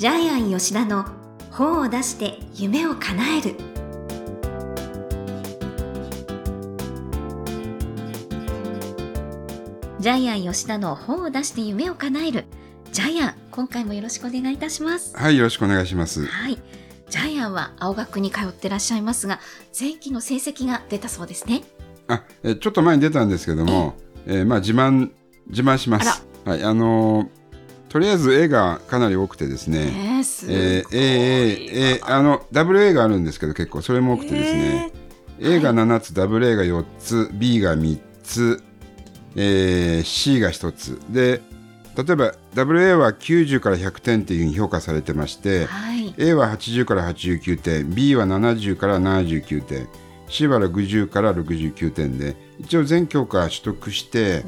ジャイアン吉田の本を出して夢を叶える。ジャイアン吉田の本を出して夢を叶える。ジャイアン今回もよろしくお願いいたします。はい、よろしくお願いします。はい。ジャイアンは青学に通ってらっしゃいますが前期の成績が出たそうですね。あ、えちょっと前に出たんですけども、えーまあ自慢自慢します。はい、あのーとりあえず A がかなり多くてですね。えー、すごい、えー、A、A、あの、ダブル A があるんですけど、結構それも多くてですね。A が7つ、ダブル A が4つ、B が3つ、えー C が1つ。で、例えば、ダブル A は90から100点っていうふうに評価されてまして、はい、A は80から89点 B は70から79点 C は60から69点で一応全教科取得して、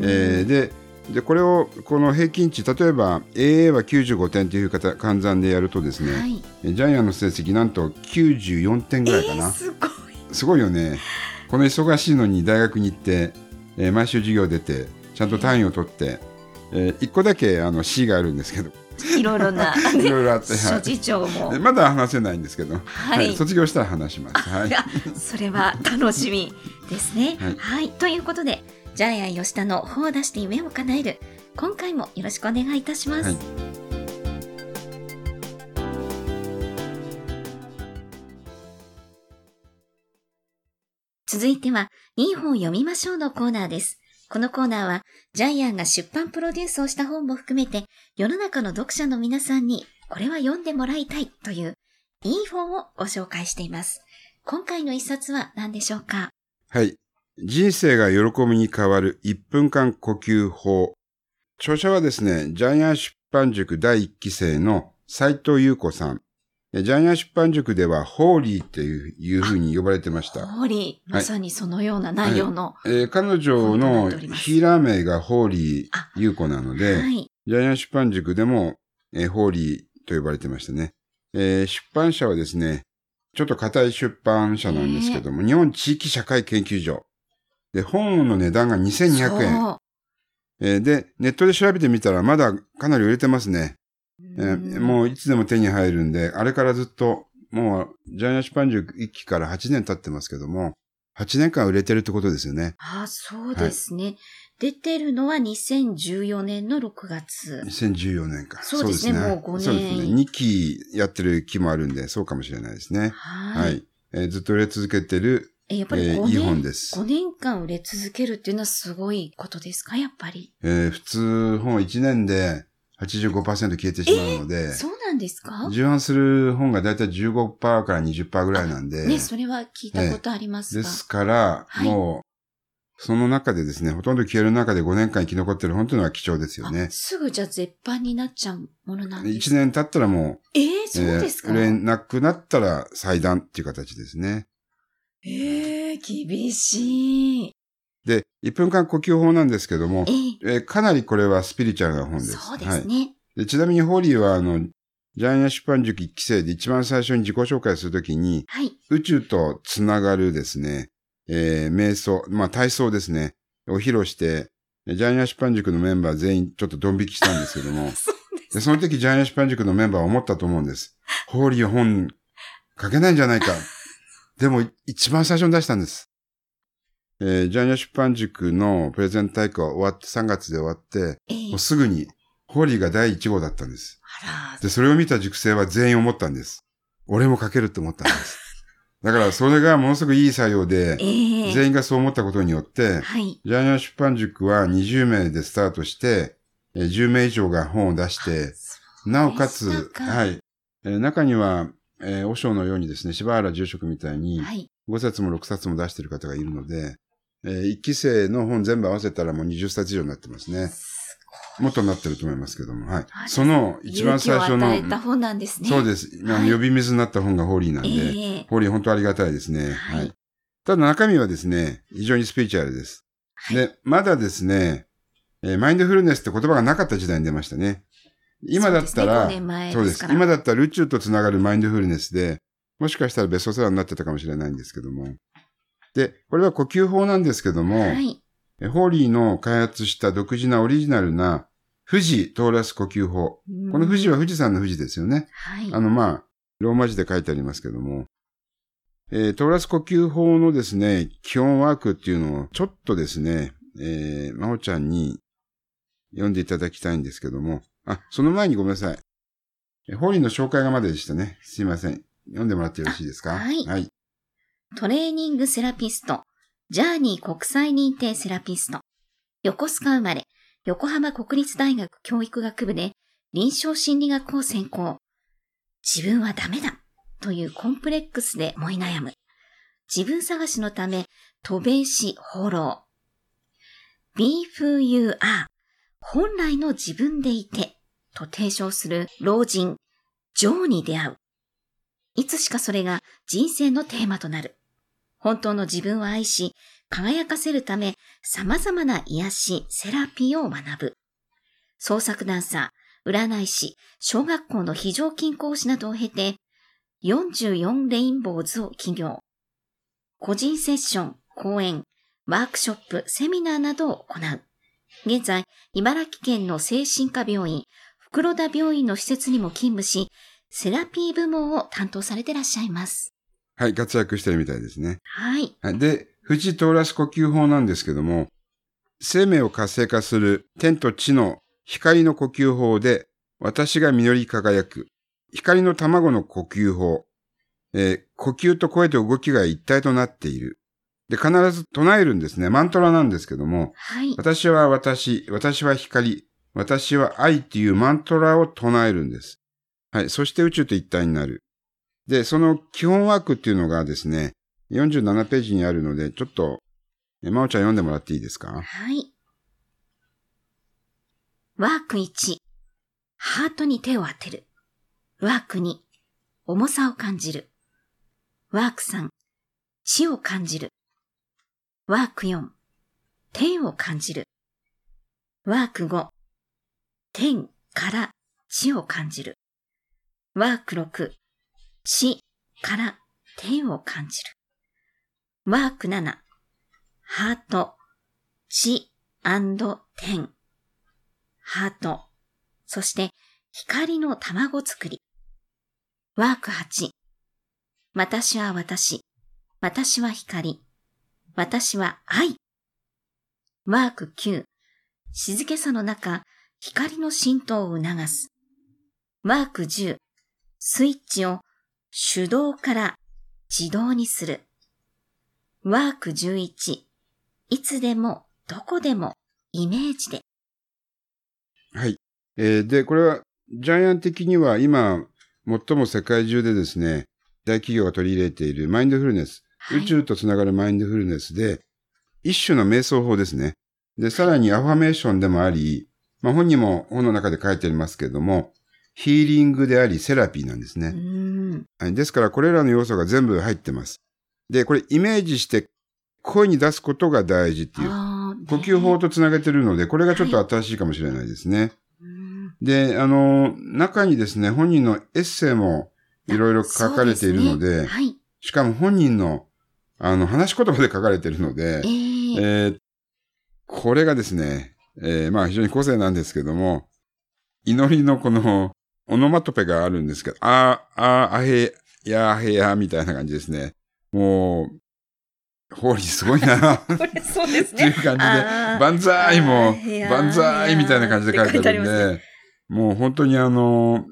えーででこれをこの平均値例えば AA は95点という方換算でやるとですね、はい。ジャイアンの成績なんと94点ぐらいかな、えー、すごい。すごいよね。この忙しいのに大学に行って、えー毎週授業出てちゃんと単位を取って、え1個だけあの C があるんですけど。いろいろな いろいろあって、はい。諸事情も。でまだ話せないんですけど、はい。卒業したら話します。はい。それは楽しみですね。は はいい、ということで、ジャイアン吉田の本を出して夢を叶える。今回もよろしくお願いいたします。はい続いては、いい本を読みましょうのコーナーです。このコーナーは、ジャイアンが出版プロデュースをした本も含めて、世の中の読者の皆さんに、これは読んでもらいたいという、いい本をご紹介しています。今回の一冊は何でしょうか？はい。人生が喜びに変わる1分間呼吸法。著者はですね、ジャイアン出版塾第1期生の斉藤優子さん。えジャイアン出版塾ではホーリーっていうふうに呼ばれてました。ホーリー、まさにそのような内容の。えー彼女のヒーラー名がホーリー優子なので、はい。ジャイアン出版塾でも、えーホーリーと呼ばれてましたね。えー出版社はですね、ちょっと硬い出版社なんですけども、日本地域社会研究所。で、本の値段が2200円。えーで、ネットで調べてみたらまだかなり売れてますね。えーもういつでも手に入るんで、あれからずっと、もう、ジャイアン出版塾1期から8年経ってますけども、8年間売れてるってことですよね。あ、そうですね。出てるのは2014年の6月。2014年か。そうですねもう五年そうですね。2期やってる期もあるんで、そうかもしれないですね。は。はいい。えーずっと売れ続けてる、えやっぱり5えー年、いい本です5年間売れ続けるっていうのはすごいことですか？やっぱり。えー普通本1年で85%消えてしまうので、そうなんですか？重版する本がだいたい15%から20%ぐらいなんで、ね、それは聞いたことありますが。ですから、はいもう、その中でですね、ほとんど消える中で5年間生き残ってる本というのは貴重ですよねあ。すぐじゃあ絶版になっちゃうものなんです1年経ったらもえー、う、そうですか、えー売れなくなったら裁断っていう形ですね。えー、厳しい。で、1分間呼吸法なんですけどもえ、ー、えーかなりこれはスピリチュアルな本です。そうですはいね。でちなみにホーリーは、あの、ジャイアン出版塾1期生で一番最初に自己紹介するときに、はい。宇宙とつながるですね、えー瞑想、まあ体操ですね、を披露して、ジャイアン出版塾のメンバー全員ちょっとドン引きしたんですけども、そうでその時ジャイアン出版塾のメンバーは思ったと思うんです。ホーリーは本書けないんじゃないか。でも一番最初に出したんです。えージャイアン出版塾のプレゼン大会は終わって3月で終わって、えーもうすぐにホーリーが第1号だったんです。あら、で、それを見た塾生は全員思ったんです。俺も書けるって思ったんです。だからそれがものすごくいい作用でえ、ー、全員がそう思ったことによって、はい。ジャイアン出版塾は20名でスタートして、えー10名以上が本を出して、なおかつはい。えー中には、えー、和尚のようにですね、柴原住職みたいに、はい。5冊も6冊も出してる方がいるので、えー、1期生の本全部合わせたらもう20冊以上になってますね。もっとなってると思いますけども、はいその一番最初の本なんですね。。そうですはいの呼び水になった本がホーリーなんで、ええホーリー本当ありがたいですね。はいはい。ただ中身はですね、非常にスピリチュアルです。はいで、まだですね、えーマインドフルネスって言葉がなかった時代に出ましたね。今だったら、そうですね5年前そうです。今だったら宇宙とつながるマインドフルネスで、もしかしたらベストセラーになってたかもしれないんですけども。で、これは呼吸法なんですけども、はい。えホーリーの開発した独自なオリジナルな富士トーラス呼吸法。この富士は富士山の富士ですよね。はい。あの、まあ、ローマ字で書いてありますけども、えートーラス呼吸法のですね、基本ワークっていうのをちょっとですね、えー、まほちゃんに読んでいただきたいんですけども、あ、その前にごめんなさい。えホーリーの紹介がまででしたね。すいません。読んでもらってよろしいですか？あはいはい。トレーニングセラピスト、ジャーニー国際認定セラピスト、横須賀生まれ、横浜国立大学教育学部で臨床心理学を専攻。自分はダメだというコンプレックスで燃え悩む。自分探しのため、渡米し放浪。Be who you are 本来の自分でいてと提唱する老人、ジョーに出会う。いつしかそれが人生のテーマとなる。本当の自分を愛し、輝かせるため、様々な癒し、セラピーを学ぶ。創作ダンサー、占い師、小学校の非常勤講師などを経て、44レインボーズを起業。個人セッション、講演、ワークショップ、セミナーなどを行う。現在、茨城県の精神科病院、袋田病院の施設にも勤務し、セラピー部門を担当されていらっしゃいます。はい、活躍してるみたいですね。はい。はい。で、富士トーラス呼吸法なんですけども、生命を活性化する天と地の光の呼吸法で、私が実り輝く。光の卵の呼吸法。えー呼吸と声と動きが一体となっている。で、必ず唱えるんですね。マントラなんですけども、はい。私は私、私は光、私は愛っていうマントラを唱えるんです。はい。そして宇宙と一体になる。で、その基本ワークっていうのがですね、47ページにあるので、ちょっと、えまおちゃん読んでもらっていいですか？はい。ワーク1、ハートに手を当てる。ワーク2、重さを感じる。ワーク3、地を感じる。ワーク4、天を感じる。ワーク5、天から地を感じる。ワーク6、地から天を感じる。ワーク7、ハート、地天。ハート。そして、光の卵作り。ワーク8。私は私。私は光。私は愛。ワーク9。静けさの中、光の浸透を促す。ワーク10。スイッチを手動から自動にする。ワーク11。いつでも、どこでも、イメージで。はい。えーで、これは、ジャイアン的には今、最も世界中でですね、大企業が取り入れているマインドフルネス、宇宙とつながるマインドフルネスで、一種の瞑想法ですね。で、さらにアファメーションでもあり、まあ本にも本の中で書いてありますけれども、ヒーリングでありセラピーなんですね。ですから、これらの要素が全部入ってます。で、これイメージして声に出すことが大事っていう。呼吸法ねとつなげてるので、これがちょっと新しいかもしれないですね。うーんで、あの、中にですね、本人のエッセイもいろいろ書かれているので、そうすねはい。しかも本人の、あの、話し言葉で書かれているのでえ、ー、えーこれがですね、えーまあ非常に個性なんですけども、祈りのこの、オノマトペがあるんですけど、あー、あー、あへ、やーへや、みたいな感じですね。もう、ホーリーすごいな。これそうですっていう感じで、万歳も万歳みたいな感じで書いてあるんで、もう本当にあの、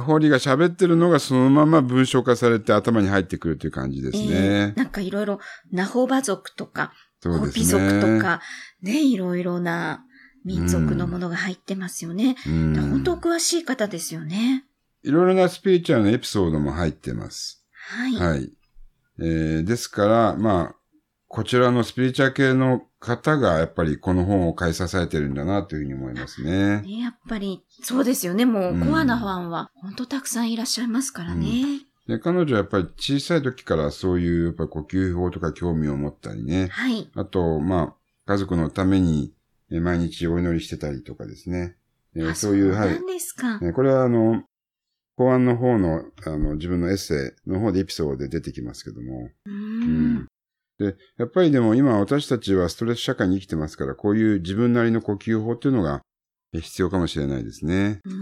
ホーリーが喋ってるのがそのまま文章化されて頭に入ってくるという感じですえねー。なんかいろいろ、ナホバ族とか。ホピ族とか、ね、いろいろな民族のものが入ってますよね。うん、本当お詳しい方ですよね。いろいろなスピリチュアルなエピソードも入ってます。はい。はい。えーですから、まあ、こちらのスピリチュアル系の方がやっぱりこの本を買い支えてるんだなというふうに思いますね。ね、やっぱり、そうですよね。もう、うんコアなファンは、本当たくさんいらっしゃいますからね。で彼女はやっぱり小さい時からそういうやっぱ呼吸法とか興味を持ったりね。はい。あと、まあ、家族のためにえー毎日お祈りしてたりとかですね。えーあそういう、はいなん。ですか。ねこれはあの、公安の方の、あの、自分のエッセイの方でエピソードで出てきますけども。うー。うんんで、やっぱりでも今私たちはストレス社会に生きてますから、こういう自分なりの呼吸法っていうのが必要かもしれないですね。うん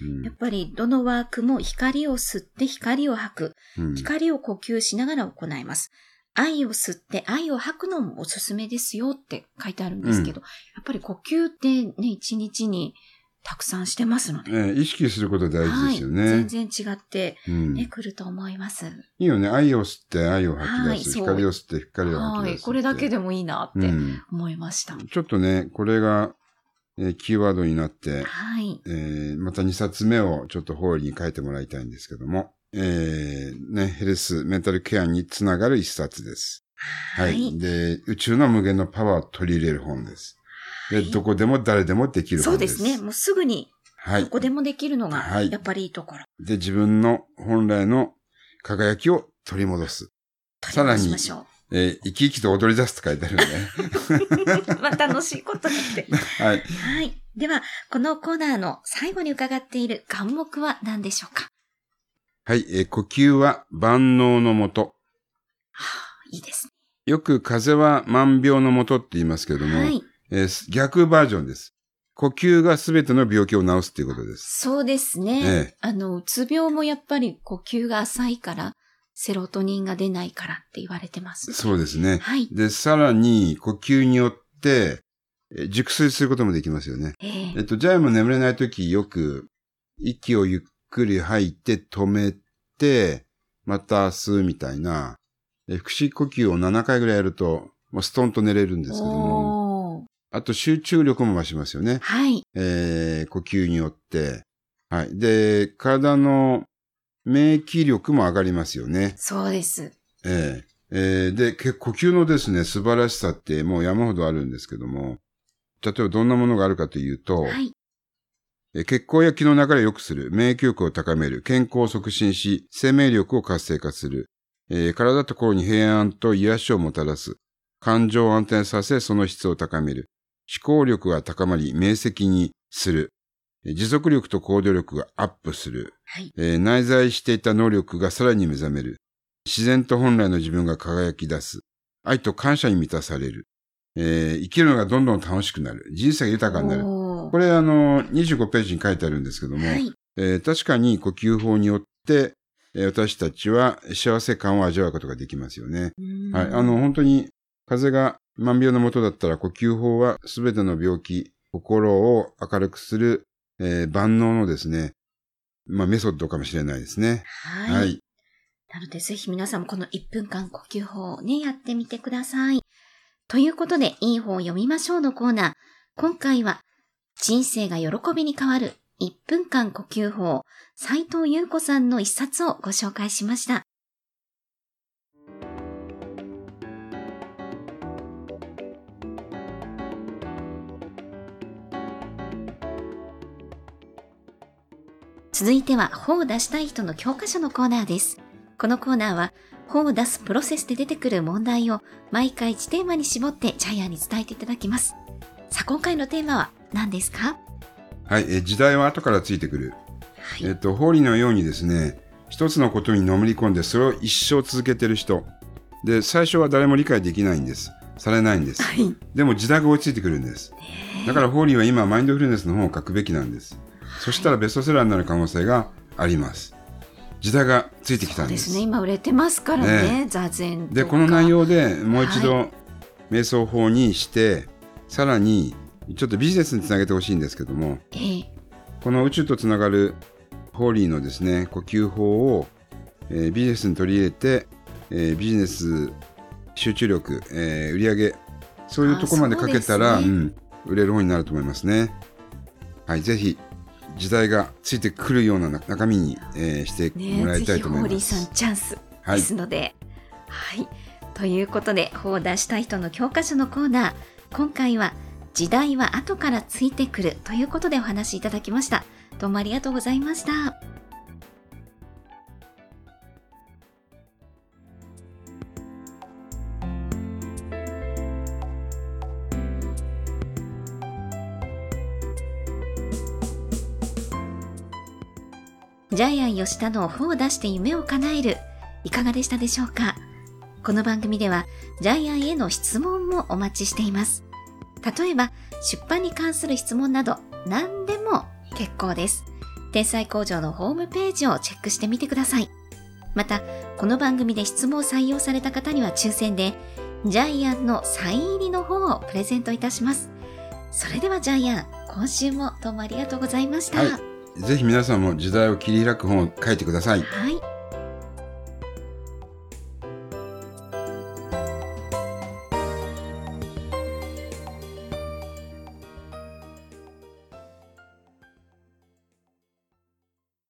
うんやっぱりどのワークも光を吸って光を吐く。うん光を呼吸しながら行います。愛を吸って愛を吐くのもおすすめですよって書いてあるんですけど、やっぱり呼吸ってね、一日にたくさんしてますので。えー意識すること大事ですよね。はい。全然違って、うんると思います。いいよね。愛を吸って愛を吐き出す。はい光を吸って光を吐き出す。はい。これだけでもいいなってうん思いました。ちょっとね、これが、えーキーワードになって、はい。えーまた2冊目をちょっとホールに書いてもらいたいんですけども、えーね、ヘルス、メンタルケアにつながる一冊です。はい。で、宇宙の無限のパワーを取り入れる本です。で、はいどこでも誰でもできるそう本です。ですね。もうすぐにはいど。こでもできるのが、はいやっぱりいいところ。で、自分の本来の輝きを取り戻す。さらに取り戻しましょえー生き生きと踊り出すって書いてあるんで。う。まあ楽しいことって。はい。はい。では、このコーナーの最後に伺っている願目は何でしょうか？はい。えー呼吸は万能のもと。はあ、いいですね。よく風邪は万病のもとって言いますけれども、はい。えー逆バージョンです。呼吸がすべての病気を治すっていうことです。そうですね。ええあの、うつ病もやっぱり呼吸が浅いから、セロトニンが出ないからって言われてます。そうですね。はい。で、さらに呼吸によって、えー熟睡することもできますよね。えええっと、ジャイも眠れないときよく、息をゆっくり吐いて止めて、また吸うみたいな、え腹式呼吸を7回ぐらいやると、もうストンと寝れるんですけども、あと集中力も増しますよね。はい。えー呼吸によって。はい。で、体の免疫力も上がりますよね。そうです。えええーで、け呼吸のですね、素晴らしさってもう山ほどあるんですけども、例えばどんなものがあるかというと、はい。え血行や気の流れを良くする、免疫力を高める、健康を促進し、生命力を活性化する、えー体と心に平安と癒しをもたらす、感情を安定させ、その質を高める、思考力が高まり、明晰にする、えー持続力と行動力がアップする、はい。えー内在していた能力がさらに目覚める、自然と本来の自分が輝き出す、愛と感謝に満たされる、えー生きるのがどんどん楽しくなる、人生が豊かになる、これあの、25ページに書いてあるんですけども、はい。えー確かに呼吸法によって、えー私たちは幸せ感を味わうことができますよね。うんはい。あの、本当に風邪が万病のもとだったら呼吸法は全ての病気、心を明るくする、えー万能のですね、まあメソッドかもしれないですね。はい。はい。なので、ぜひ皆さんもこの1分間呼吸法をね、やってみてください。ということで、いい本を読みましょうのコーナー。今回は、人生が喜びに変わる1分間呼吸法、斉藤優子さんの一冊をご紹介しました。続いては、本を出したい人の教科書のコーナーです。このコーナーは、本を出すプロセスで出てくる問題を毎回1テーマに絞ってジャイアンに伝えていただきます。さあ、今回のテーマは何ですか？はい。えー時代は後からついてくる。はい。えっと、法理のようにですね、一つのことにのめり込んで、それを一生続けてる人。で、最初は誰も理解できないんです。されないんです。はい。でも時代が追いついてくるんです。だからホーリーは今マインドフルネスの本を書くべきなんです。そしたらベストセラーになる可能性があります。時代がついてきたんです。ですね。今売れてますからね。ね座禅とか。で、この内容でもう一は度瞑想法にして、さらにちょっとビジネスにつなげてほしいんですけども、ええこの宇宙とつながるホーリーのですね、呼吸法を、えービジネスに取り入れて、えービジネス集中力、えー売上そういうところまでかけたら、ねうん、売れる本になると思いますね。はい、ぜひ時代がついてくるようなな中身に、えーしてねもらいたいと思いぜひホーリーさんます。チャンスはいですので。はい。ということで、本を出したい人の教科書のコーナー。今回は、時代は後からついてくるということでお話しいただきました。どうもありがとうございました。ジャイアン吉田の本を出して夢を叶える、いかがでしたでしょうか？この番組では、ジャイアンへの質問もお待ちしています。例えば、出版に関する質問など、何でも結構です。天才工場のホームページをチェックしてみてください。また、この番組で質問を採用された方には抽選で、ジャイアンのサイン入りの本をプレゼントいたします。それではジャイアン、今週もどうもありがとうございました。はいぜひ皆さんも時代を切り開く本を書いてください。はい